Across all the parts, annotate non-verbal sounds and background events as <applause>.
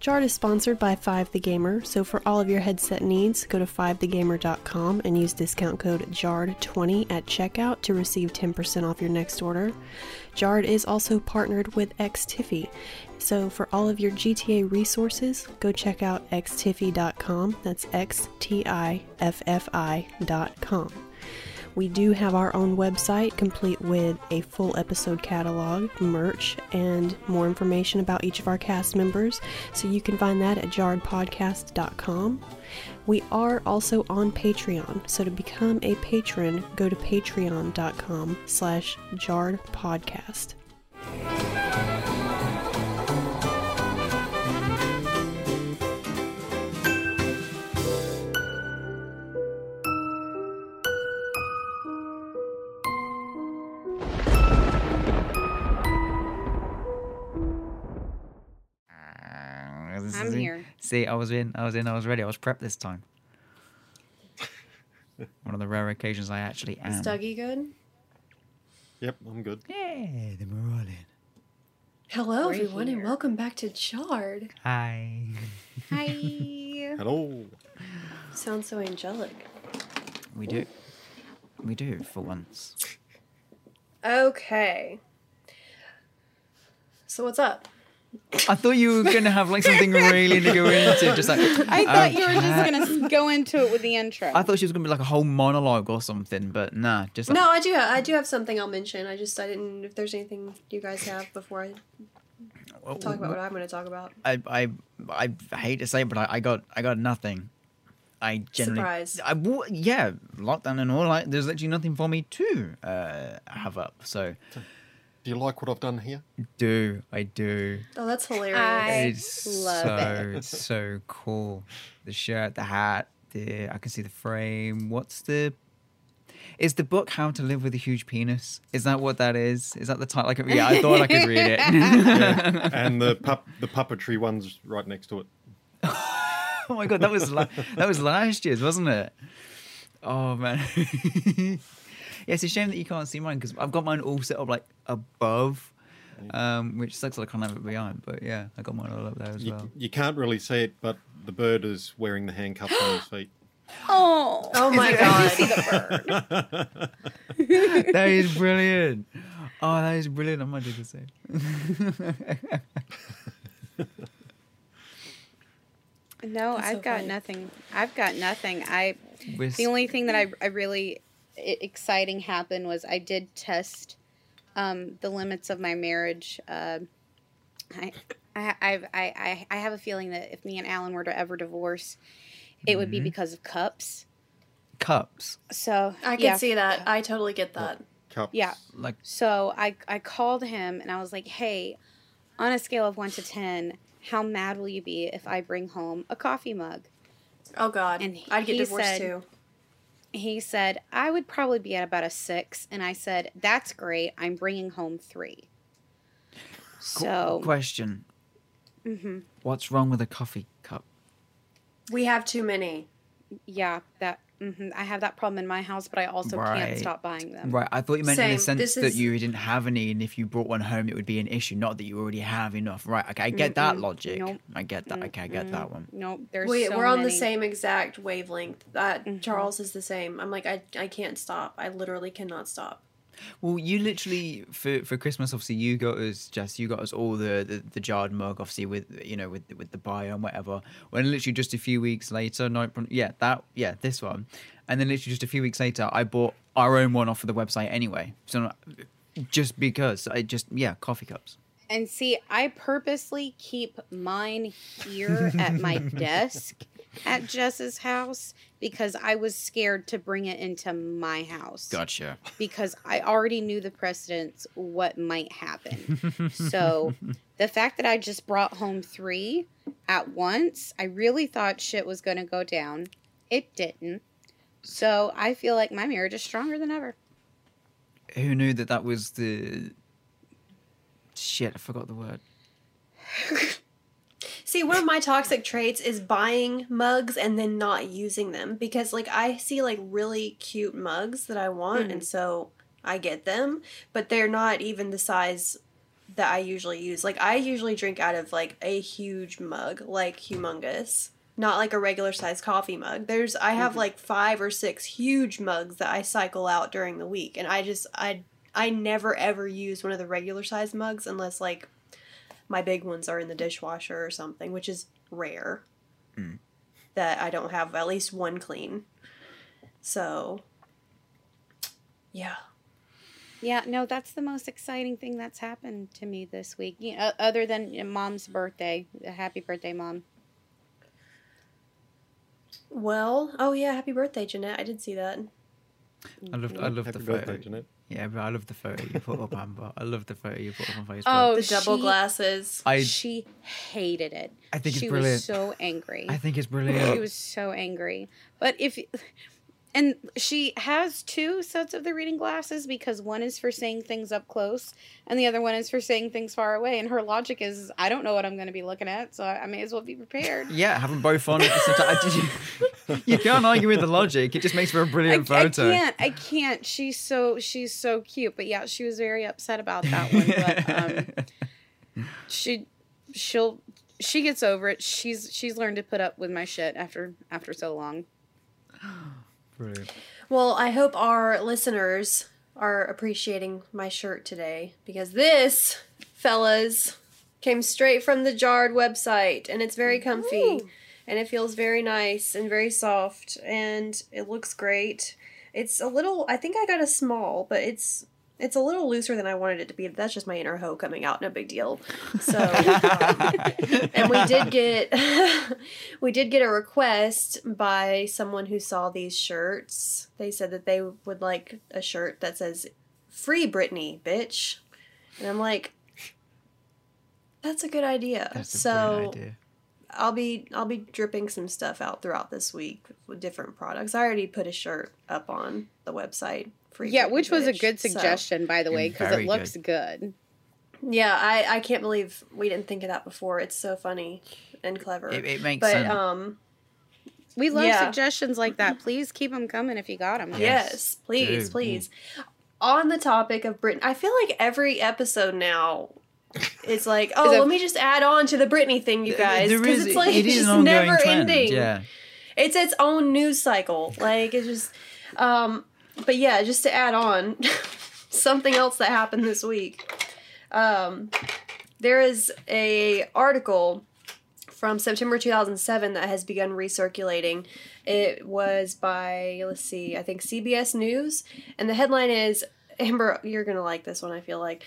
Jard is sponsored by 5 The Gamer, so for all of your headset needs, go to 5thegamer.com and use discount code JARD20 at checkout to receive 10% off your next order. Jard is also partnered with XTiffy, so for all of your GTA resources, go check out xtiffy.com. That's X T I F F I.com. We do have our own website complete with a full episode catalog, merch, and more information about each of our cast members. So you can find that at jarredpodcast.com. We are also on Patreon. So to become a patron, go to patreon.com slash jarredpodcast. This I'm is it. here. See, I was in, I was in, I was ready. I was prepped this time. <laughs> One of the rare occasions I actually am. Is Dougie good? Yep, I'm good. Yeah, then we're all in. Hello, We're everyone, and welcome back to Chard. Hi. Hi. <laughs> Hello. Sounds so angelic. We do. We do for once. Okay. So what's up? I thought you were gonna have like something really to go into, just like I thought you were just gonna go into it with the intro. I thought she was gonna be like a whole monologue or something, but nah, just like, No, I do. Have, I do have something I'll mention. I just I didn't. If there's anything you guys have before I talk about what I'm going to talk about. I, I, I hate to say it, but I, I got, I got nothing. I generally, Surprise. I w- yeah, lockdown and all. Like, there's literally nothing for me to uh, have up. So, Do you like what I've done here? do I do? Oh, that's hilarious. I It's love so it. it's so cool. The shirt, the hat, the I can see the frame. What's the? Is the book "How to Live with a Huge Penis"? Is that what that is? Is that the title? Like, yeah, I thought I could read it. <laughs> Yeah. and the pup, the puppetry one's right next to it. <laughs> oh my god, that was la- that was last year's, wasn't it? Oh man. <laughs> yeah, it's a shame that you can't see mine because I've got mine all set up like above, um, which sucks that I can't have it behind. But yeah, I got mine all up there as You, well. you can't really see it, but the bird is wearing the handcuffs on his feet. <gasps> oh, Oh my I god. see the bird. <laughs> <laughs> <laughs> that is brilliant. Oh, that is brilliant. I might do the same. No, That's I've so got funny. nothing. I've got nothing. I We're the only thing that I, I really i- exciting happened was I did test um, the limits of my marriage. Uh, I, I, I've, I, I, I have a feeling that if me and Alan were to ever divorce, it would be Mhm. because of cups. cups. So I can yeah, see that. I totally get that. Cups. Yeah. Like So I, I called him and I was like, hey, on a scale of one to 10, how mad will you be if I bring home a coffee mug? Oh god. And I'd get divorced said- too. He said, I would probably be at about a six. And I said, that's great. I'm bringing home three. So, question: mhm. What's wrong with a coffee cup? We have too many. yeah, that hmm I have that problem in my house, but I also Right. can't stop buying them. Right, I thought you meant in the sense This that is- you didn't have any, and if you brought one home, it would be an issue. Not that you already have enough. Right? Okay, I get that Mm-mm. logic. Nope. I get that. Okay, I get that one. Nope, there's Wait, so we're on the same exact wavelength. That Mhm. Charles is the same. I'm like, I, I can't stop. I literally cannot stop. Well, you literally for for Christmas, obviously, you got us, Jess. You got us all the, the the jarred mug, obviously, with you know with with the bio and whatever. When literally just a few weeks later, no, yeah, that yeah, this one, and then literally just a few weeks later, I bought our own one off of the website anyway. So just because I just yeah, coffee cups. And see, I purposely keep mine here at my <laughs> desk at Jess's house because I was scared to bring it into my house. Gotcha. Because I already knew the precedents, what might happen. <laughs> so the fact that I just brought home three at once, I really thought shit was going to go down. It didn't. So I feel like my marriage is stronger than ever. Who knew that that was the shit? I forgot the word. <laughs> See, one of my toxic traits is buying mugs and then not using them because, like, I see like really cute mugs that I want, and so I get them, but they're not even the size that I usually use. Like I usually drink out of like a huge mug, like humongous, not like a regular size coffee mug. There's I have Mm-hmm. like 5 or 6 huge mugs that I cycle out during the week and I just I I never ever use one of the regular size mugs unless like my big ones are in the dishwasher or something, which is rare. Hmm. That I don't have at least one clean. So yeah. Yeah, no, that's the most exciting thing that's happened to me this week. You know, other than mom's birthday. Happy birthday, mom. Well, oh yeah, happy birthday, Jeanette. I did see that. I love I love Happy the birthday, photo. Jeanette. Yeah, but I love the photo you put up, Amber. I love the photo you put up on Facebook. Oh, The double she- glasses. I she hated it. I think it's she brilliant. was so angry. I think it's brilliant. she was so angry. But if and she has two sets of the reading glasses because one is for seeing things up close and the other one is for seeing things far away. And her logic is, I don't know what I'm going to be looking at, so I may as well be prepared. <laughs> Yeah, have them both on at the same time. you, <laughs> you can't argue with the logic. It just makes for a brilliant I photo. I can't. I can't. She's so she's so cute. But yeah, she was very upset about that one. <laughs> But um, she she'll she gets over it. She's she's learned to put up with my shit after after so long. <gasps> <gasps> <gasps> Brilliant. Well, I hope our listeners are appreciating my shirt today because this, fellas, came straight from the Jarred website and it's very comfy Ooh. and it feels very nice and very soft and it looks great. It's a little I think I got a small, but it's it's a little looser than I wanted it to be. That's just my inner hoe coming out, no big deal. So um, <laughs> and we did get <laughs> we did get a request by someone who saw these shirts. They said that they would like a shirt that says "Free Britney, bitch," and I'm like, "That's a good idea." That's a so brilliant idea. I'll be I'll be dripping some stuff out throughout this week with different products. I already put a shirt up on the website. Free Yeah, Britney which was a bitch, good so- suggestion, by the way, because it looks good. Yeah, I I can't believe we didn't think of that before. It's so funny and clever. It, it makes but sense. um We love Yeah. suggestions like that. Please keep them coming if you got them. Yes, Yes, please, do. please. On the topic of Britney, I feel like every episode now is like, <laughs> oh, Is a- let me just add on to the Britney thing, you guys, because it's like it is just an <laughs> never trend. ending. Yeah. It's its own news cycle. Like it's just, um, but yeah, just to add on, <laughs> something else that happened this week. Um, there is a article from September 2007 that has begun recirculating. It was by let's see, I think CBS News, and the headline is Amber. You're gonna like this one. I feel like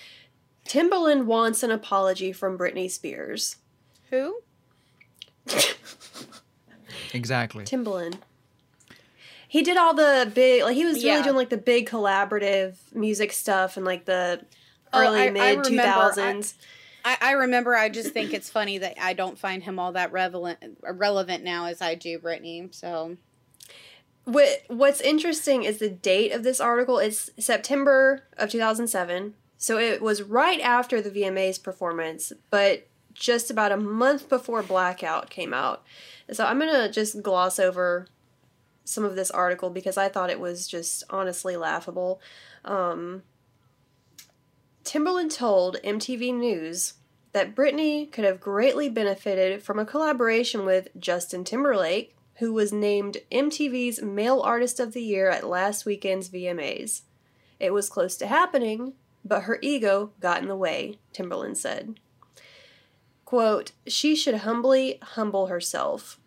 Timbaland wants an apology from Britney Spears. Who? <laughs> Exactly. Timbaland. He did all the big, like he was really Yeah. doing like the big collaborative music stuff and like the Oh, early I mid two thousands. I, I remember. I just think it's funny that I don't find him all that relevant relevant now as I do Britney. So What What's interesting is the date of this article. It's September of two thousand seven, so it was right after the VMA's performance, but just about a month before Blackout came out. So I'm gonna just gloss over some of this article because I thought it was just honestly laughable. Um, Timbaland told MTV News that Britney could have greatly benefited from a collaboration with Justin Timberlake, who was named MTV's Male Artist of the Year at last weekend's VMAs. It was close to happening, but her ego got in the way, Timbaland said. Quote, she should humbly humble herself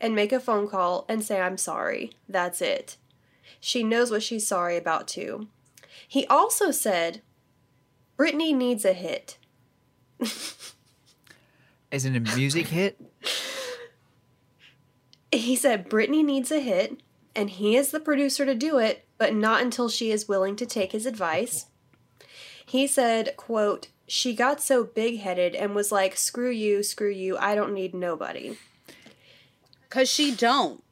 and make a phone call and say, I'm sorry. That's it. She knows what she's sorry about, too. He also said, Britney needs a hit. <laughs> Is it a music hit? He said, Britney needs a hit, and he is the producer to do it, but not until she is willing to take his advice. He said, quote, she got so big headed and was like, screw you, screw you, I don't need nobody. Because she don't.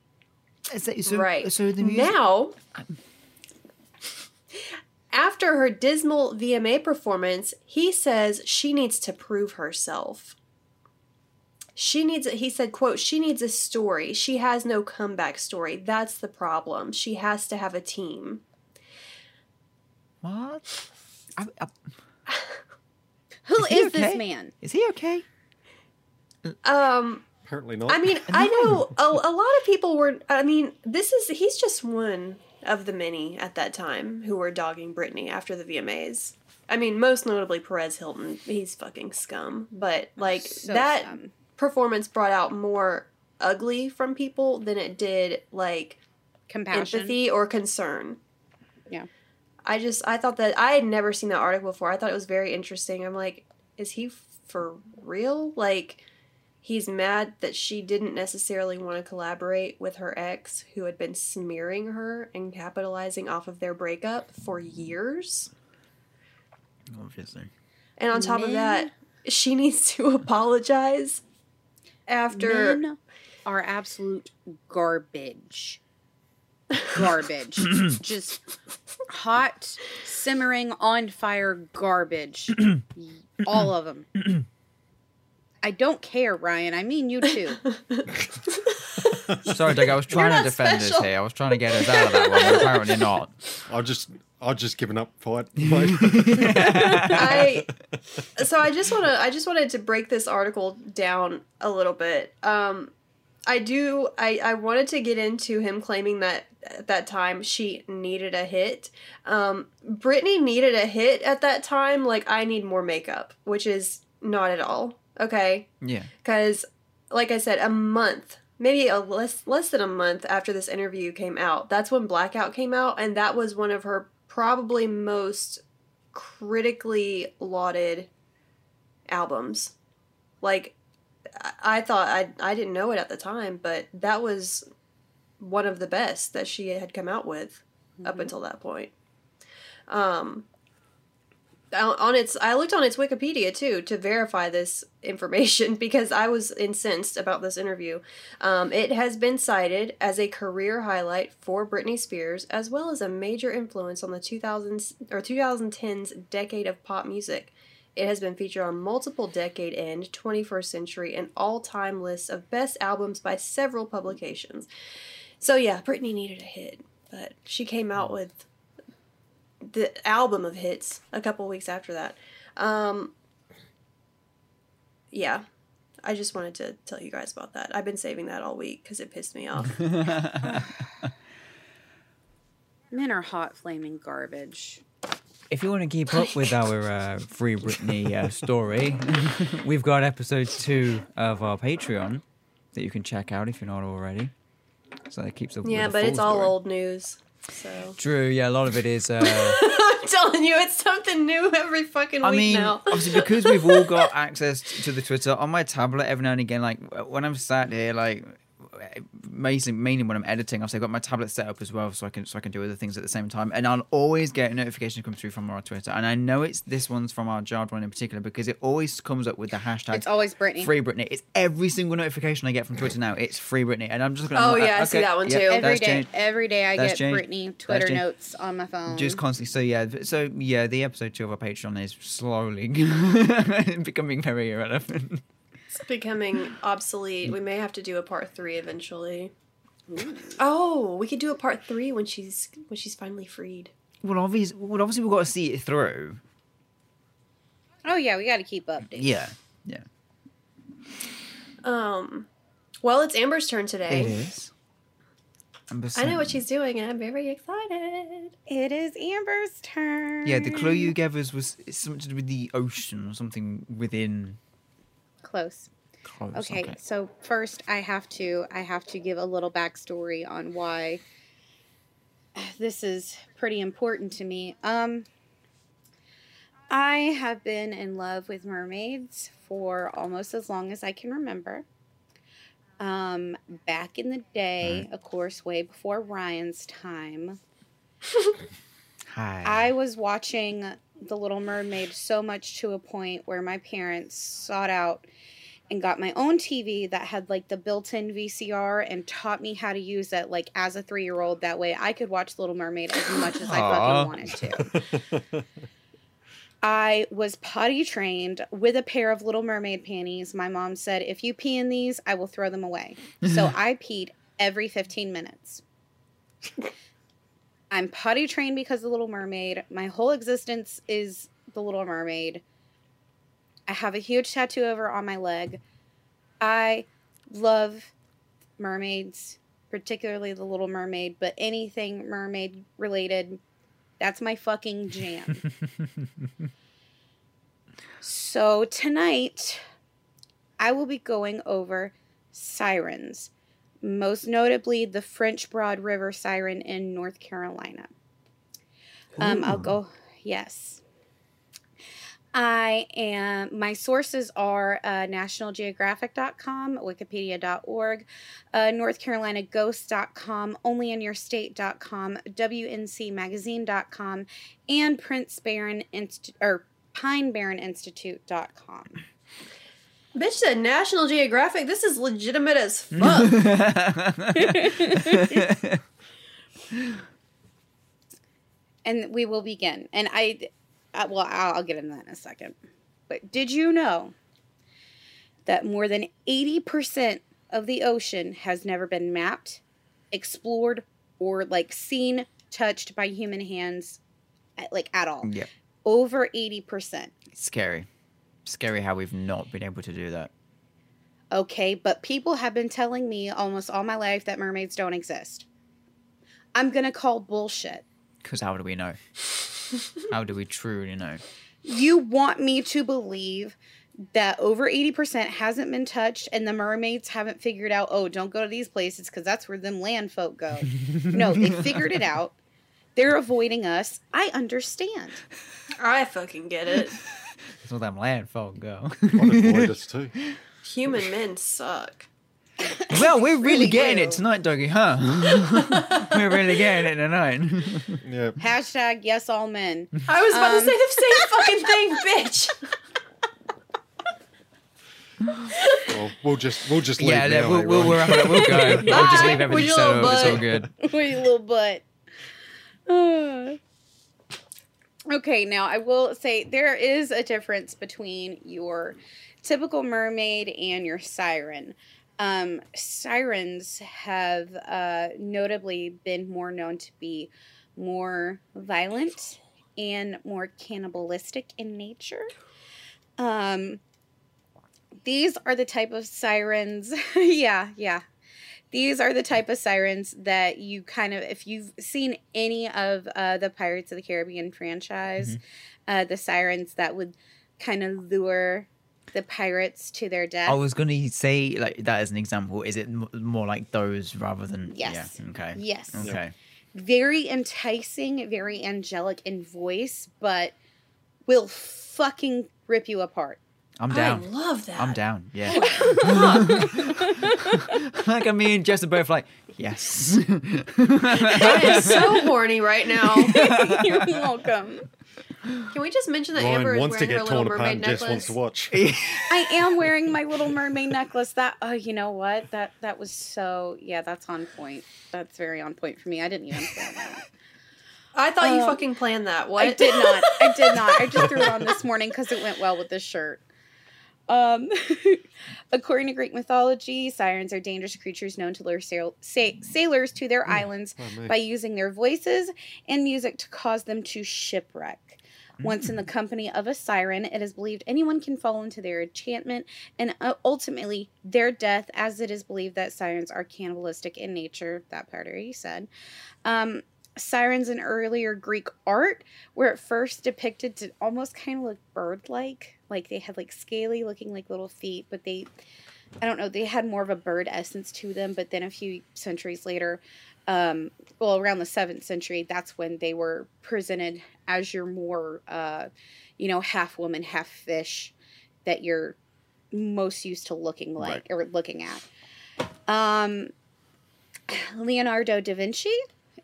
Is that- so, right. So the music. Now, after her dismal VMA performance, he says she needs to prove herself. She needs, he said, quote, she needs a story. She has no comeback story. That's the problem. She has to have a team. What? I, I, Who Is he is this man? Is he okay? Um, Apparently not. I mean, <laughs> I know a, a lot of people were. I mean, this is he's just one of the many at that time who were dogging Britney after the VMAs. I mean, most notably Perez Hilton. He's fucking scum. But like So that scum. performance brought out more ugly from people than it did like Compassion. empathy or concern. Yeah. I just I thought that I had never seen that article before. I thought it was very interesting. I'm like, is he for real? Like he's mad that she didn't necessarily want to collaborate with her ex who had been smearing her and capitalizing off of their breakup for years. Obviously. And on top of that, she needs to <laughs> apologize after Men are absolute garbage. Garbage. <clears throat> Just hot, simmering, on fire garbage. <clears throat> All of them. <clears throat> I don't care, Ryan. I mean you too. <laughs> Sorry, Doug. I was trying to defend us special. here. I was trying to get us out of that one, apparently not. I just I just given up fight. <laughs> I so I just want to I just wanted to break this article down a little bit. Um I do I I wanted to get into him claiming that at that time she needed a hit. Um Britney needed a hit at that time like I need more makeup, which is not at all. Okay? Yeah. Cuz like I said a month maybe a less less than a month after this interview came out that's when blackout came out and that was one of her probably most critically lauded albums like I- i thought i i didn't know it at the time but that was one of the best that she had come out with up until that point um on its i looked on its wikipedia too to verify this information <laughs> because i was incensed about this interview. Um, it has been cited as a career highlight for britney spears as well as a major influence on the 2000s or 2010s decade of pop music. It has been featured on multiple decade end 21st century and all-time lists of best albums by several publications. So yeah britney needed a hit but she came out with the album of hits a couple weeks after that. Um, yeah, I just wanted to tell you guys about that. I've been saving that all week because it pissed me off. <laughs> Men are hot, flaming garbage. If you want to keep up with our uh, Free Britney uh, story, <laughs> we've got episode two of our Patreon that you can check out if you're not already. So that keeps up. yeah, with the but full it's all story. old news. So True. Yeah, a lot of it is. Uh, <laughs> I'm telling you, it's something new every fucking I week mean, now. obviously, because we've all got <laughs> access to the Twitter on my tablet every now and again. Like when I'm sat here, like mainly, mainly when I'm editing, I've got my tablet set up as well, so I can so I can do other things at the same time. And I'll always get a notification come through from our Twitter, and I know it's this one's from our Jarred one in particular because it always comes up with the hashtag. It's always Britney. Free Britney. It's every single notification I get from Twitter now. It's Free Britney, and I'm just gonna. Oh, like, yeah, I see that one yeah, too. Every day, changed. every day I That's get changed. Britney Twitter notes on my phone. Just constantly. So yeah, so yeah, the episode two of our Patreon is slowly <laughs> becoming very irrelevant. It's becoming obsolete. We may have to do a part three eventually. Oh, we could do a part three when she's when she's finally freed. Well, obviously, well, obviously, we've got to see it through. oh yeah, we got to keep updated. Yeah, yeah, Um, well, it's Amber's turn today. it is. I know what she's doing, and I'm very excited. It is Amber's turn. Yeah, the clue you gave us was something to do with the ocean or something within. Close. Close. Okay, so first I have to I have to give a little backstory on why this is pretty important to me. Um I have been in love with mermaids for almost as long as I can remember. Um back in the day, of course, way before Ryan's time, Hi. I was watching The Little Mermaid so much to a point where my parents sought out and got my own TV that had like the built-in VCR and taught me how to use it like as a 3-year-old that way I could watch Little Mermaid as much as I fucking wanted to. I was potty trained with a pair of Little Mermaid panties. My mom said, "If you pee in these, I will throw them away." So <laughs> I peed every 15 minutes. I'm potty trained because of the Little Mermaid. My whole existence is the Little Mermaid. I have a huge tattoo over on my leg. I love mermaids, particularly the Little Mermaid, but anything mermaid related, that's my fucking jam. <laughs> so tonight, I will be going over sirens, most notably the French Broad River siren in North Carolina. Um, I'll go, yes. I am, my sources are uh, nationalgeographic.com, wikipedia.org, uh, northcarolinaghost.com, onlyinyourstate.com, wncmagazine.com, and Prince Barren Inst- or Pine Barren Institute.com. Bitch said National Geographic. This is legitimate as <laughs> fuck. <laughs> and we will begin. And I, uh, well, I'll, I'll get into that in a second. But did you know that more than 80% of the ocean has never been mapped, explored, or like seen, touched by human hands, at, like at all? Yep. Over 80%. Scary. Scary how we've not been able to do that. Okay, but people have been telling me almost all my life that mermaids don't exist. I'm going to call bullshit. Because how do we know? <laughs> how do we truly know? You want me to believe that over 80% hasn't been touched and the mermaids haven't figured out, oh, don't go to these places because that's where them land folk go. <laughs> no, they figured it out. They're avoiding us. I understand. I fucking get it. <laughs> That's where them land folk go. Might avoid us too. Human men suck. <laughs> well, we're really, Really getting do. it tonight, doggy, huh? <laughs> we're really getting it tonight. Yeah. Hashtag yes, all men. I was about Um. to say the same <laughs> fucking thing, bitch. Well, we'll just we'll just leave yeah, now, we'll, eh, we'll, we'll wrap it up. We'll go. I'll just Bye. leave everything With your set little up. It's all butt. good. With your little butt. Uh. <sighs> okay, now I will say there is a difference between your typical mermaid and your siren. Um, sirens have uh, notably been more known to be more violent and more cannibalistic in nature. Um, these are the type of sirens. <laughs> yeah, yeah. These are the type of sirens that you kind of, if you've seen any of uh, the Pirates of the Caribbean franchise, uh, the sirens that would kind of lure the pirates to their death. I was going to say like that as an example. Is it m- more like those rather than? Yes. Yeah. Okay. Yes. Okay. Very enticing, very angelic in voice, but will fucking rip you apart. I'm down. I love that. I'm down. Yeah. Oh <laughs> like me and Jess are both like, yes. I am so horny right now. <laughs> You're welcome. Can we just mention that Ryan Amber is wants to wearing her get little torn apart mermaid and Jess wants to watch. <laughs> I am <laughs> wearing my little mermaid necklace. That oh, you know what? That that was so yeah, that's on point. That's very on point for me. I didn't even plan that. I thought you Um, fucking planned that. What? I did not. I did not. I just threw it on this <laughs> morning because it went well with this shirt. Um, according to Greek mythology, sirens are dangerous creatures known to lure sail- sa- sailors to their islands Oh, by using their voices and music to cause them to shipwreck. Once in the company of a siren, it is believed anyone can fall into their enchantment and uh, ultimately their death, as it is believed that sirens are cannibalistic in nature. That part already said. Um, sirens in earlier Greek art were at first depicted to almost kind of look bird like. Like they had like scaly looking like little feet, but they, I don't know, they had more of a bird essence to them. But then a few centuries later, um, well, around the seventh century, that's when they were presented as your more, uh, you know, half woman, half fish that you're most used to looking like or looking at. Um, Leonardo da Vinci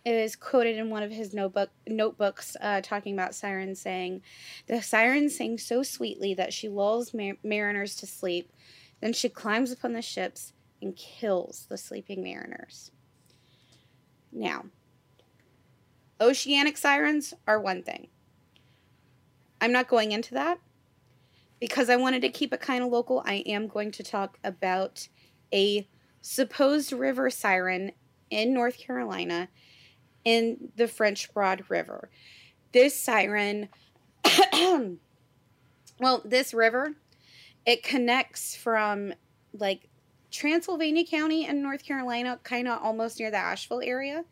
is quoted in one of his notebook notebooks uh, talking about sirens saying the siren sings so sweetly that she lulls mar- mariners to sleep. Then she climbs upon the ships and kills the sleeping mariners now oceanic sirens are one thing i'm not going into that because i wanted to keep it kind of local i am going to talk about a supposed river siren in north carolina in the French Broad River. This siren, <clears throat> well, this river it connects from like Transylvania County in North Carolina, kind of almost near the Asheville area,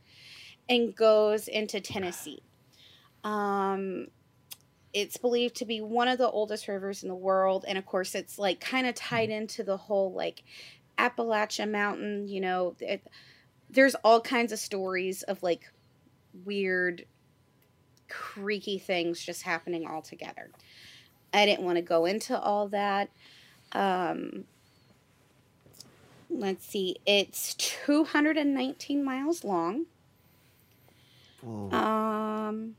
and goes into Tennessee. Um, it's believed to be one of the oldest rivers in the world, and of course, it's like kind of tied into the whole like Appalachian Mountain. You know, it, there's all kinds of stories of like weird, creaky things just happening all together. I didn't want to go into all that. Um, let's see, it's 219 miles long. Whoa. Um,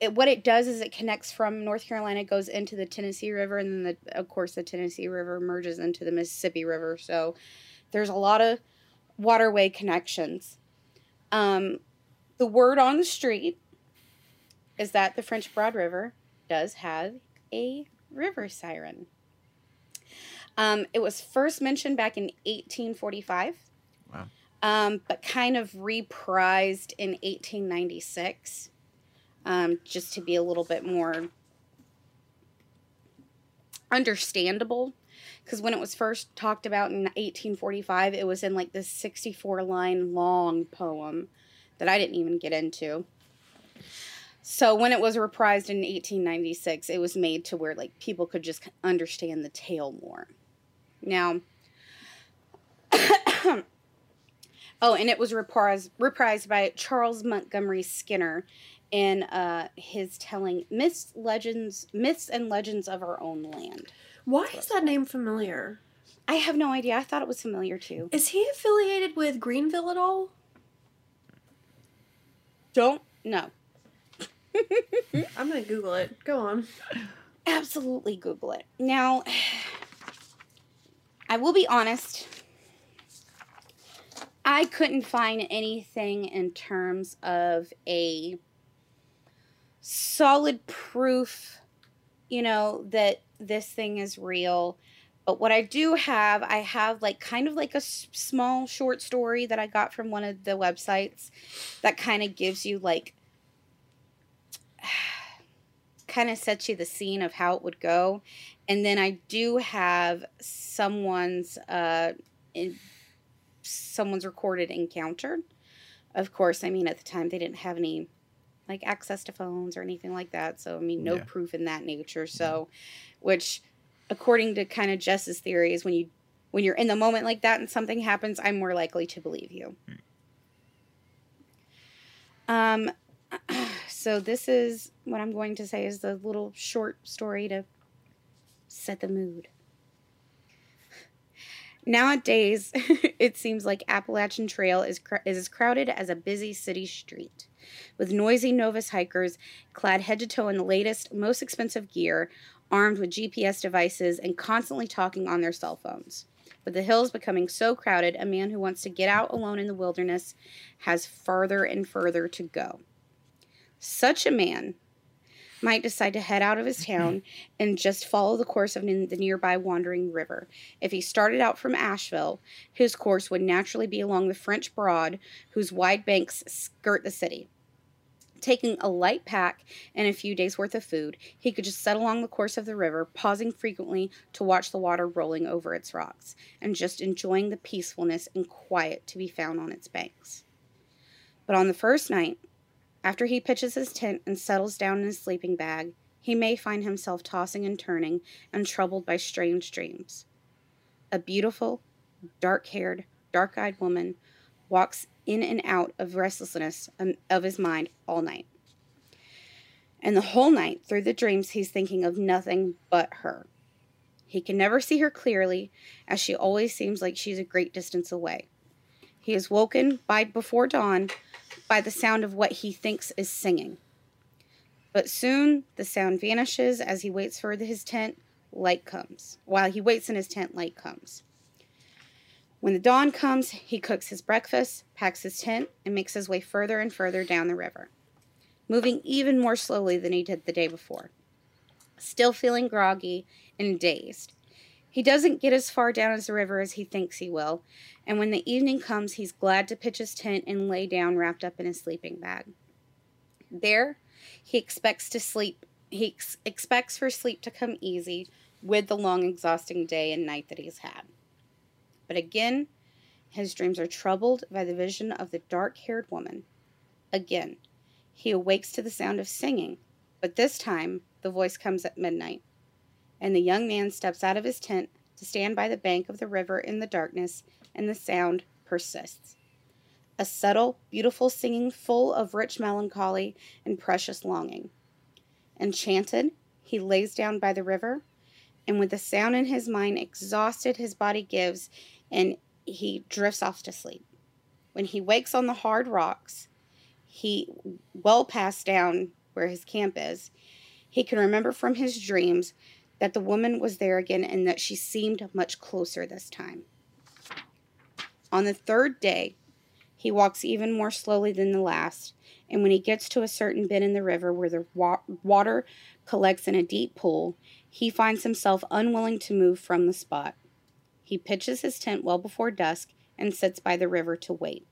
it, what it does is it connects from North Carolina, goes into the Tennessee River, and then the, of course the Tennessee River merges into the Mississippi River. So there's a lot of waterway connections. Um, the word on the street is that the French Broad River does have a river siren. Um, it was first mentioned back in 1845. Wow. Um, but kind of reprised in 1896, um, just to be a little bit more understandable. Because when it was first talked about in 1845, it was in like this 64 line long poem that I didn't even get into. So when it was reprised in 1896, it was made to where like people could just understand the tale more. Now, <coughs> oh, and it was reprised reprised by Charles Montgomery Skinner in uh, his telling myths, legends, myths and legends of our own land. Why is that name familiar? I have no idea. I thought it was familiar too. Is he affiliated with Greenville at all? Don't know. <laughs> I'm gonna Google it. Go on. Absolutely Google it. Now, I will be honest. I couldn't find anything in terms of a solid proof, you know, that this thing is real. But what I do have, I have like kind of like a small short story that I got from one of the websites that kind of gives you like <sighs> kind of sets you the scene of how it would go. And then I do have someone's uh in, someone's recorded encounter. Of course, I mean at the time they didn't have any like access to phones or anything like that. So I mean no Yeah. proof in that nature. So which according to kind of Jess's theory is when you when you're in the moment like that and something happens, I'm more likely to believe you. Um <clears throat> so this is what I'm going to say is the little short story to set the mood. Nowadays, <laughs> it seems like Appalachian Trail is cr- is as crowded as a busy city street, with noisy novice hikers clad head to toe in the latest, most expensive gear, armed with GPS devices, and constantly talking on their cell phones. With the hills becoming so crowded, a man who wants to get out alone in the wilderness has further and further to go. Such a man might decide to head out of his town and just follow the course of the nearby wandering river. If he started out from Asheville, his course would naturally be along the French Broad, whose wide banks skirt the city. Taking a light pack and a few days' worth of food, he could just set along the course of the river, pausing frequently to watch the water rolling over its rocks, and just enjoying the peacefulness and quiet to be found on its banks. But on the first night, after he pitches his tent and settles down in his sleeping bag, he may find himself tossing and turning and troubled by strange dreams. A beautiful, dark haired, dark eyed woman walks in and out of restlessness um, of his mind all night. And the whole night, through the dreams, he's thinking of nothing but her. He can never see her clearly, as she always seems like she's a great distance away. He is woken by before dawn by the sound of what he thinks is singing. But soon the sound vanishes as he waits for his tent, light comes. While he waits in his tent, light comes. When the dawn comes, he cooks his breakfast, packs his tent, and makes his way further and further down the river, moving even more slowly than he did the day before. Still feeling groggy and dazed. He doesn't get as far down as the river as he thinks he will, and when the evening comes, he's glad to pitch his tent and lay down wrapped up in his sleeping bag. There, he expects to sleep. He ex- expects for sleep to come easy, with the long, exhausting day and night that he's had. But again, his dreams are troubled by the vision of the dark haired woman. Again, he awakes to the sound of singing, but this time the voice comes at midnight, and the young man steps out of his tent to stand by the bank of the river in the darkness, and the sound persists. A subtle, beautiful singing full of rich melancholy and precious longing. Enchanted, he lays down by the river, and with the sound in his mind exhausted, his body gives, and he drifts off to sleep. When he wakes on the hard rocks, he well past down where his camp is, he can remember from his dreams that the woman was there again and that she seemed much closer this time. On the third day, he walks even more slowly than the last, and when he gets to a certain bend in the river where the wa- water collects in a deep pool, he finds himself unwilling to move from the spot. He pitches his tent well before dusk and sits by the river to wait.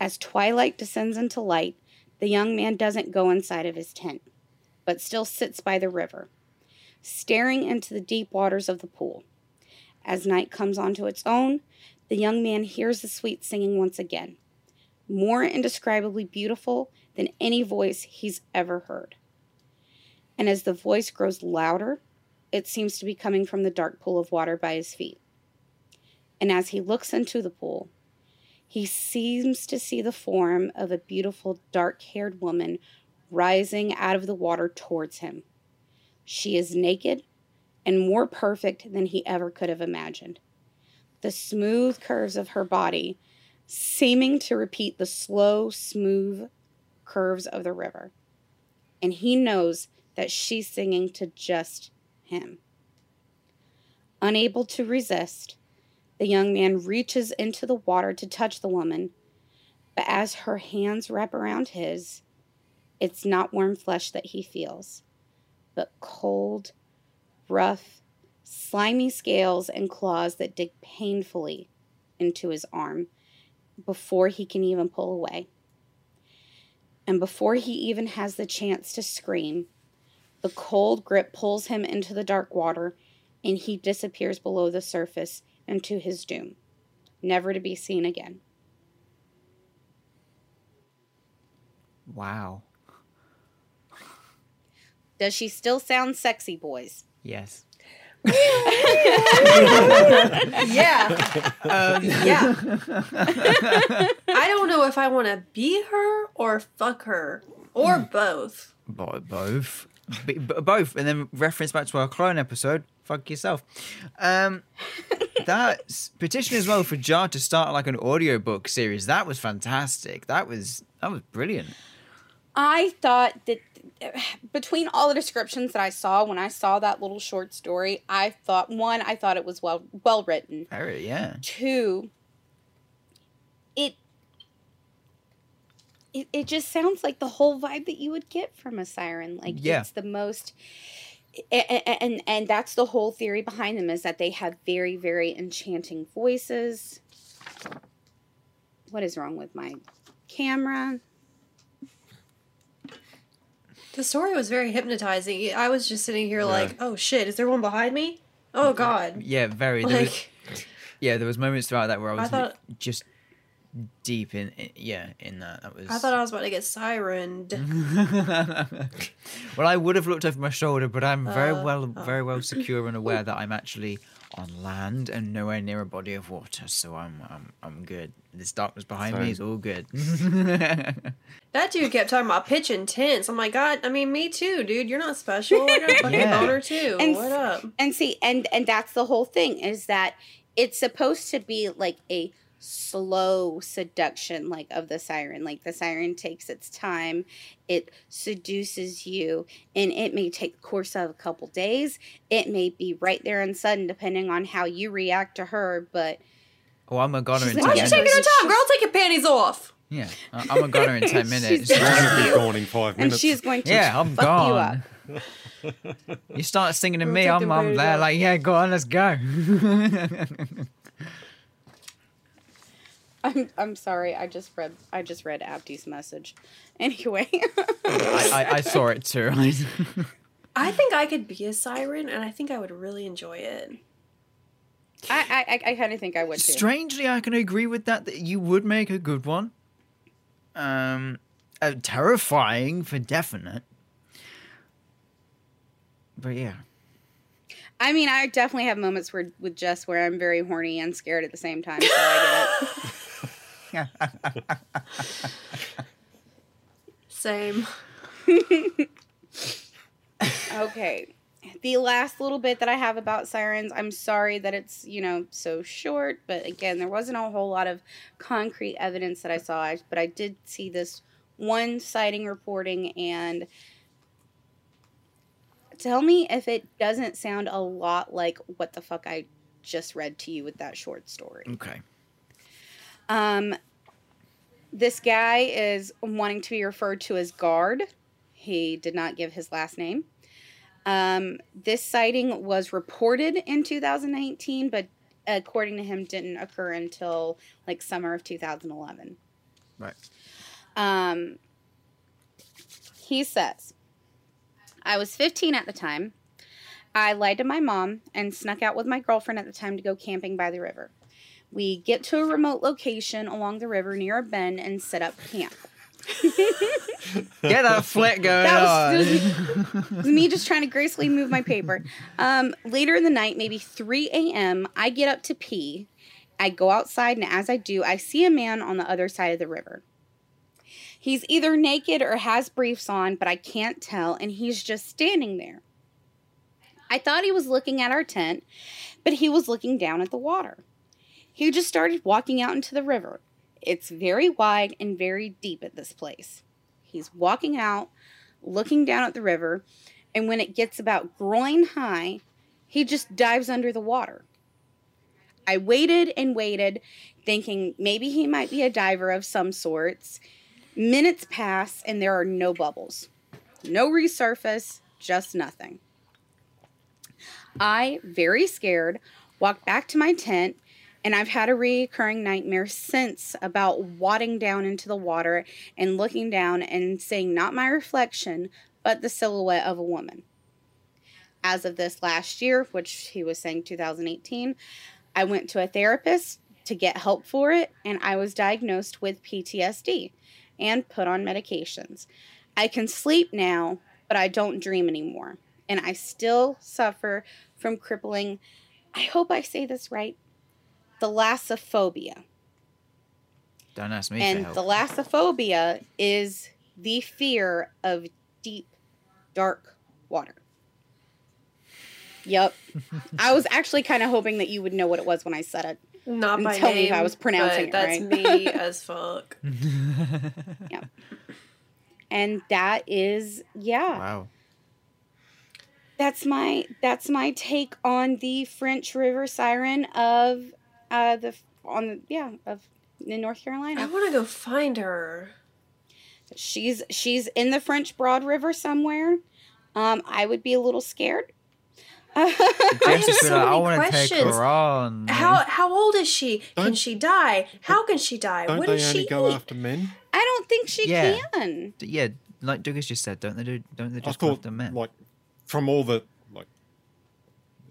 As twilight descends into light, the young man doesn't go inside of his tent, but still sits by the river, staring into the deep waters of the pool. As night comes onto its own, the young man hears the sweet singing once again, more indescribably beautiful than any voice he's ever heard. And as the voice grows louder, it seems to be coming from the dark pool of water by his feet. And as he looks into the pool, he seems to see the form of a beautiful dark haired woman rising out of the water towards him. She is naked and more perfect than he ever could have imagined. The smooth curves of her body seeming to repeat the slow, smooth curves of the river. And he knows that she's singing to just him. Unable to resist, the young man reaches into the water to touch the woman, but as her hands wrap around his, it's not warm flesh that he feels, but cold, rough, slimy scales and claws that dig painfully into his arm before he can even pull away. And before he even has the chance to scream, the cold grip pulls him into the dark water and he disappears below the surface and to his doom, never to be seen again. Wow. Does she still sound sexy, boys? Yes. <laughs> Yeah. Um, Yeah. <laughs> I don't know if I want to be her or fuck her or both. Bo- both. B- b- both. And then reference back to our clone episode. Fuck yourself. Um, <laughs> that petition as well for Jar to start like an audiobook series. That was fantastic. That was that was brilliant. I thought that <sighs> between all the descriptions that I saw when I saw that little short story, I thought one, I thought it was well well written. Very yeah. Two, it it, it just sounds like the whole vibe that you would get from a siren. Like Yeah. it's the most and, and and that's the whole theory behind them is that they have very very enchanting voices. What is wrong with my camera? The story was very hypnotizing. I was just sitting here like, oh shit, is there one behind me? Oh god. Yeah, very. There was, Like, <laughs> yeah, there was moments throughout that where I I was thought- just deep in, in yeah in that. That was. I thought I was about to get sirened. <laughs> <laughs> well, I would have looked over my shoulder, but I'm very Uh, well, oh. very well secure and aware that I'm actually on land and nowhere near a body of water, so I'm, I'm, I'm good. This darkness behind me is all good. <laughs> That dude kept talking about pitching tents. I'm like, God, I mean, me too, dude. You're not special. <laughs> I got a fucking Yeah. boner too. And what up? and see and and that's the whole thing is that it's supposed to be like a slow seduction like of the siren like the siren takes its time it seduces you and it may take the course of a couple days it may be right there and sudden depending on how you react to her but oh, I'm a goner She's in like, Why ten are you taking minutes. her time, girl? Take your panties off. Yeah, I- I'm a goner in <laughs> ten minutes She's minutes. just- Should be gone in five minutes and she's going to yeah, I'm fuck you up gone. You start singing to Girl, me, I'm, I'm there off. like, yeah, go on, let's go. <laughs> I'm, I'm sorry i just read i just read abdi's message anyway I, I, I saw it too. <laughs> I think I could be a siren, and I think I would really enjoy it. I I, I kind of think I would too. Strangely, I can agree with that. That you would make a good one. Um, uh, terrifying for definite. But yeah, I mean, I definitely have moments where with Jess where I'm very horny and scared at the same time. So I get it. <laughs> Okay. The last little bit that I have about sirens, I'm sorry that it's, you know, so short, but again, there wasn't a whole lot of concrete evidence that I saw, but I did see this one sighting reporting and tell me if it doesn't sound a lot like what the fuck I just read to you with that short story. okay. Um, this guy is wanting to be referred to as Guard. He did not give his last name. Um, this sighting was reported in 2019, but according to him, didn't occur until like summer of 2011. Right. Um, he says, I was 15 at the time. I lied to my mom and snuck out with my girlfriend at the time to go camping by the river. We get to a remote location along the river near a bend and set up camp. Get that flick <laughs> going That on. was, it was me just trying to gracefully move my paper. Um, later in the night, maybe 3 a.m., I get up to pee. I go outside, and as I do, I see a man on the other side of the river. He's either naked or has briefs on, but I can't tell, and he's just standing there. I thought he was looking at our tent, but he was looking down at the water. He just started walking out into the river. It's very wide and very deep at this place. He's walking out, looking down at the river, and when it gets about groin high, he just dives under the water. I waited and waited, thinking maybe he might be a diver of some sorts. Minutes pass, and there are no bubbles. No resurface, just nothing. I, very scared, walked back to my tent, and I've had a recurring nightmare since about wadding down into the water and looking down and seeing not my reflection, but the silhouette of a woman. As of this last year, which he was saying 2018, I went to a therapist to get help for it, and I was diagnosed with PTSD and put on medications. I can sleep now, but I don't dream anymore. And I still suffer from crippling, I hope I say this right, thalassophobia. Don't ask me for And help. thalassophobia is the fear of deep, dark water. Yep. <laughs> I was actually kind of hoping that you would know what it was when I said it. Not And by tell me name. if I was pronouncing but it that's right. me <laughs> as fuck. <laughs> Yep. And that is yeah. wow. That's my that's my take on the French River Siren of uh the on the yeah, of in North Carolina. I want to go find her. She's she's in the French Broad River somewhere. Um I would be a little scared. <laughs> I have so like, I many take questions. her on. How how old is she? Can Don't- she die? How can she die? Don't what they does only she go eat? after men? I don't think she Yeah. can. D- Yeah, like Douglas just said, don't they do? Don't they I just go thought, after men? like, from all the like,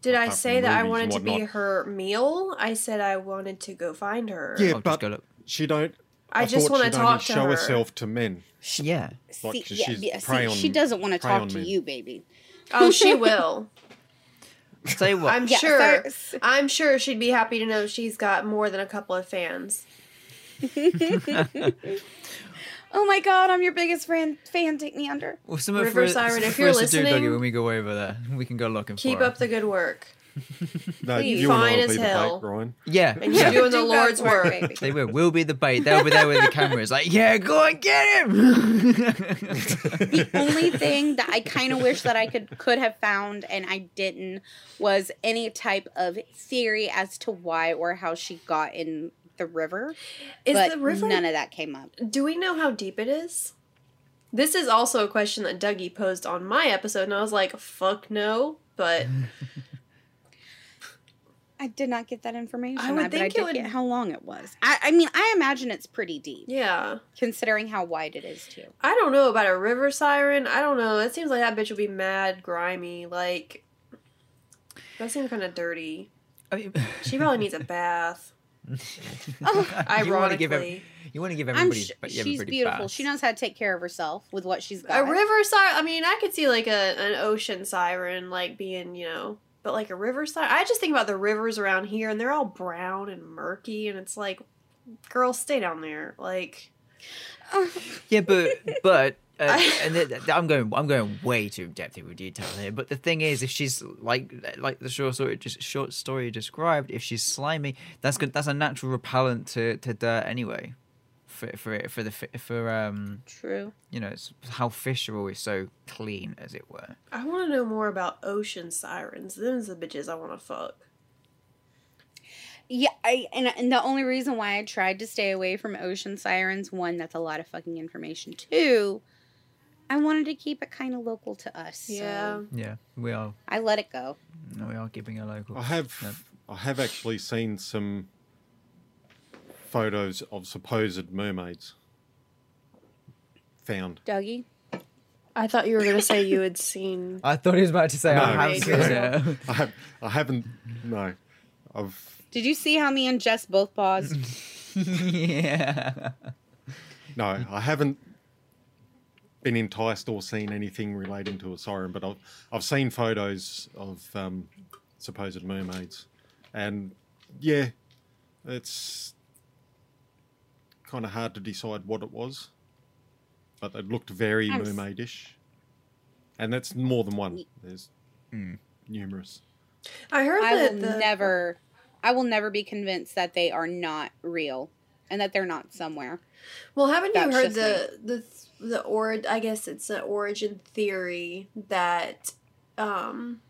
Did I say that I wanted to be her meal? I said I wanted to go find her. yeah, just but go look. she don't. I just wanna she'd talk only to show her. herself to men. Yeah. Like, See, she's yeah, yeah, prey see, on- she doesn't want to talk to men. you, baby. Oh, she will. <laughs> Tell you what. I'm Yeah, sure. so- I'm sure she'd be happy to know she's got more than a couple of fans. <laughs> <laughs> Oh my god, I'm your biggest fan. Fan, take me under. well, something River for, Siren, if you're us to do, Dougie, when we go over there, we can go looking Keep for her. up the good work. <laughs> No, Please. you and Fine I'll as be the hell. bait, Ryan. Yeah. And you're doing the Lord's work, work. They will. We'll be the bait. They'll be there with the cameras. Like, yeah, go and get him. <laughs> the only thing that I kind of wish that I could could have found and I didn't was any type of theory as to why or how she got in the river. Is but the river? none of that came up. Do we know how deep it is? This is also a question that Dougie posed on my episode, and I was like, "Fuck no!" But <laughs> I did not get that information. I would but I think it did would- get how long it was. I, I mean, I imagine it's pretty deep, Yeah. considering how wide it is too. I don't know about a river siren. I don't know. It seems like that bitch would be mad grimy. Like that seems kind of dirty. I mean, She probably needs a <laughs> bath. Oh, <laughs> you want to give ev- Ironically, you want to give everybody, sh- but she's beautiful. baths. She knows how to take care of herself with what she's got. A river siren. I mean, I could see like a an ocean siren like being you know, but like a river siren. I just think about the rivers around here, and they're all brown and murky, and it's like, girl, stay down there. Like, <laughs> Yeah, but but uh, and th- th- I'm going I'm going way too depth with detail here. But the thing is, if she's like like the short story just short story described, if she's slimy, that's good. That's a natural repellent to, to dirt anyway. For for for the for um True. you know it's how fish are always so clean as it were. I want to know more about ocean sirens. Them's the bitches I want to fuck. Yeah, I and, and the only reason why I tried to stay away from ocean sirens, one, that's a lot of fucking information. Two, I wanted to keep it kind of local to us. so Yeah. Yeah, we are I let it go. we are keeping a local. I have I have actually seen some photos of supposed mermaids found. Dougie, I thought you were gonna say you had seen. <laughs> I thought he was about to say No. I have seen it. I have I haven't no. I've did you see how me and Jess both paused? <laughs> yeah. no, I haven't been enticed or seen anything relating to a siren, but I've I've seen photos of um, supposed mermaids, and yeah, it's kind of hard to decide what it was, but it looked very I'm mermaidish, and that's more than one. There's Hmm. numerous. I heard I that will the, never, I will never be convinced that they are not real and that they're not somewhere. Well, haven't you heard just the the the or I guess it's an origin theory that um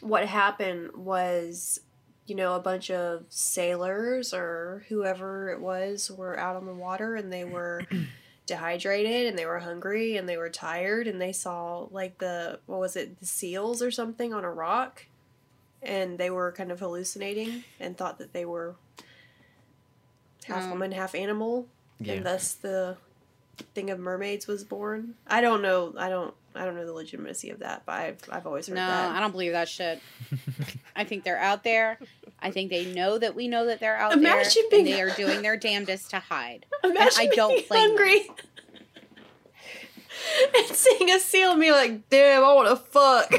what happened was you know a bunch of sailors or whoever it was were out on the water and they were <clears throat> dehydrated and they were hungry and they were tired and they saw like the what was it the seals or something on a rock and they were kind of hallucinating and thought that they were half Um, woman half animal Yeah. and thus the thing of mermaids was born. I don't know. I don't. I don't know the legitimacy of that, but I've I've always heard No, that. I don't believe that shit. <laughs> I think they're out there. I think they know that we know that they're out Imagine there, being- and they are doing their damnedest to hide. <laughs> Imagine I don't being blame them. hungry. <laughs> and seeing a seal and being like, "Damn, I want to fuck."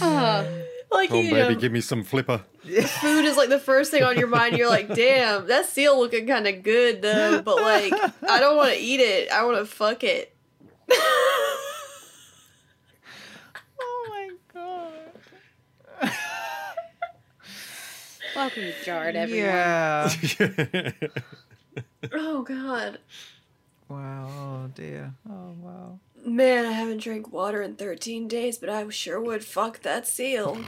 Oh, like Oh, you baby, know, give me some flipper. food is like the first thing on your mind. You're like, "Damn, that seal looking kind of good though," but like, I don't want to eat it. I want to fuck it. <laughs> Oh my god. Welcome to Jarred, everyone. Yeah. <laughs> oh God. Wow. Oh dear. Oh wow. Man, I haven't drank water in 13 days, but I sure would fuck that seal. <laughs>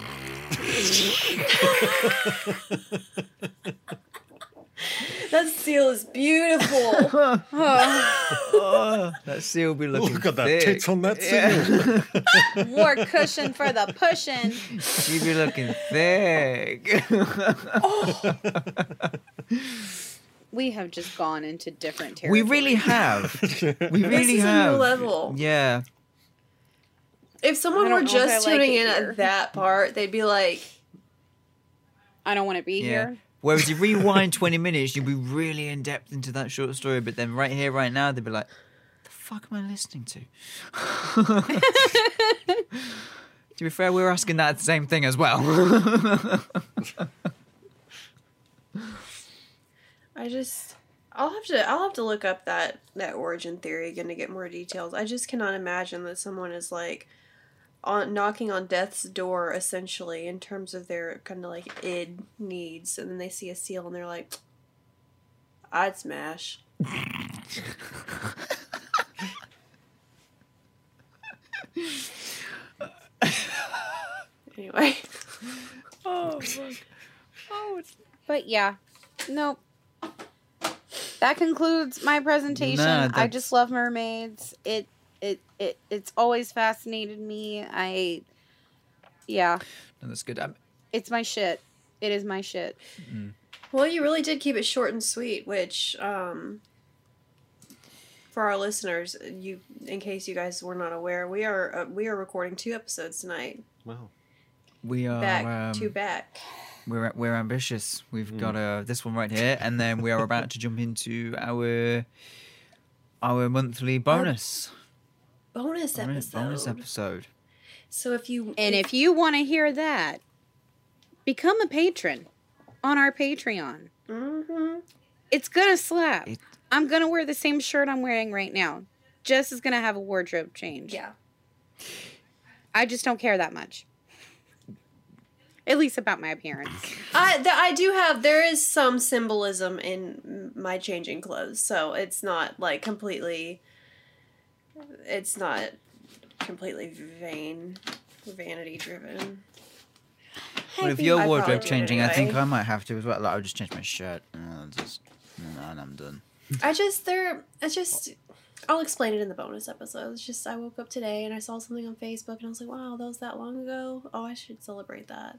<laughs> that seal is beautiful. <laughs> Oh, that seal will be looking. Look at that thick. tits on that Yeah. <laughs> More cushion for the pushing. she be looking thick. We have just gone into different territory. we really have. We this really is have. a new level. Yeah. If someone were don't know if just I like tuning in here. at that part, they'd be like, I don't want to be Yeah. here. Whereas you rewind <laughs> 20 minutes, you'll be really in depth into that short story, but then right here, right now, they'd be like, the fuck am I listening to? <laughs> to be fair, we were asking that same thing as well. I just I'll have to I'll have to look up that that origin theory again to get more details. I just cannot imagine that someone is like on knocking on death's door essentially in terms of their kind of like id needs and then they see a seal and they're like I'd smash. <laughs> anyway, oh, fuck. Oh, it's... But yeah, nope. that concludes my presentation. No, I just love mermaids. It it it it's always fascinated me. I yeah, No, that's good. Um, it's my shit. It is my shit. Well, you really did keep it short and sweet, which, um, for our listeners, you, in case you guys were not aware, we are uh, we are recording two episodes tonight, Wow. we are back um, to back. we're we're ambitious. We've got uh, this one right here, and then we are about to jump into our our monthly bonus Bonus bonus, episode. bonus episode. So if you And if you want to hear that, become a patron on our Patreon. Mm-hmm. It's gonna slap. It- I'm gonna wear the same shirt I'm wearing right now. Jess is gonna have a wardrobe change. yeah, I just don't care that much. At least about my appearance. <laughs> I th- I do have there is some symbolism in my changing clothes, so it's not like completely. It's not completely vain, vanity driven. Well, if your I wardrobe changing, I think. I might have to as well. Like, I'll just change my shirt and I'll just and I'm done. I just there it's just I'll explain it in the bonus episode. It's just I woke up today and I saw something on Facebook and I was like, wow, that was that long ago. Oh, I should celebrate that.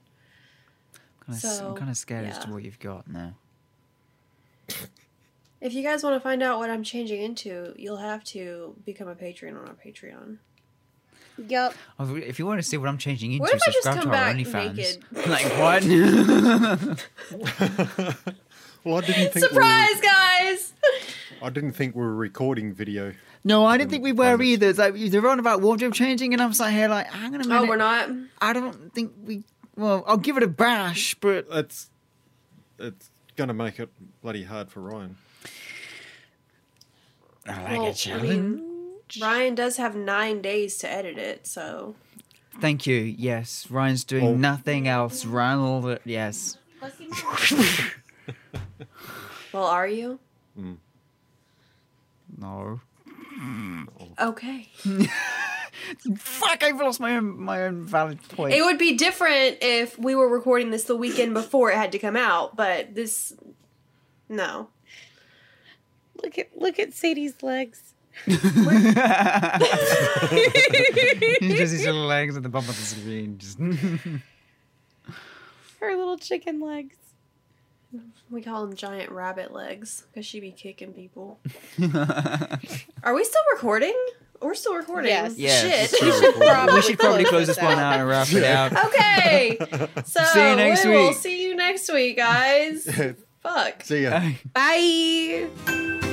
Kind of, So, I'm kind of scared as to what you've got now. If you guys want to find out what I'm changing into, you'll have to become a patron on our Patreon. Yep. Oh, If you want to see what I'm changing into, What if I just subscribe come to our back OnlyFans. naked? <laughs> like what? <laughs> well, I didn't think Surprise, guys! We were, I didn't think we were recording video. no, I didn't think we were bonus. either. It's like they're on about wardrobe changing, and I'm like, here like, hang on a oh, minute. oh, we're not. I don't think we. Well, I'll give it a bash, but It's it's gonna make it bloody hard for Ryan. I like Well, a I challenge. mean, Ryan does have nine days to edit it, so Thank you. Yes, Ryan's doing Oh. nothing else. Ryan, all the yes. <laughs> well, are you mm. No. Oh. okay? <laughs> Fuck! I've lost my own my own valid point. It would be different if we were recording this the weekend before it had to come out, but this, no. Look at look at Sadie's legs. Just his little <laughs> legs at the bottom of the screen. Just <laughs> Her little chicken legs. We call them giant rabbit legs because she be kicking people. <laughs> Are we still recording? We're still recording. Yes. Yes, Shit. it's still recording. Probably we should probably close close this this one out. out and wrap it out. okay. So See you next we will see you next week, guys. Fuck. See ya. Bye.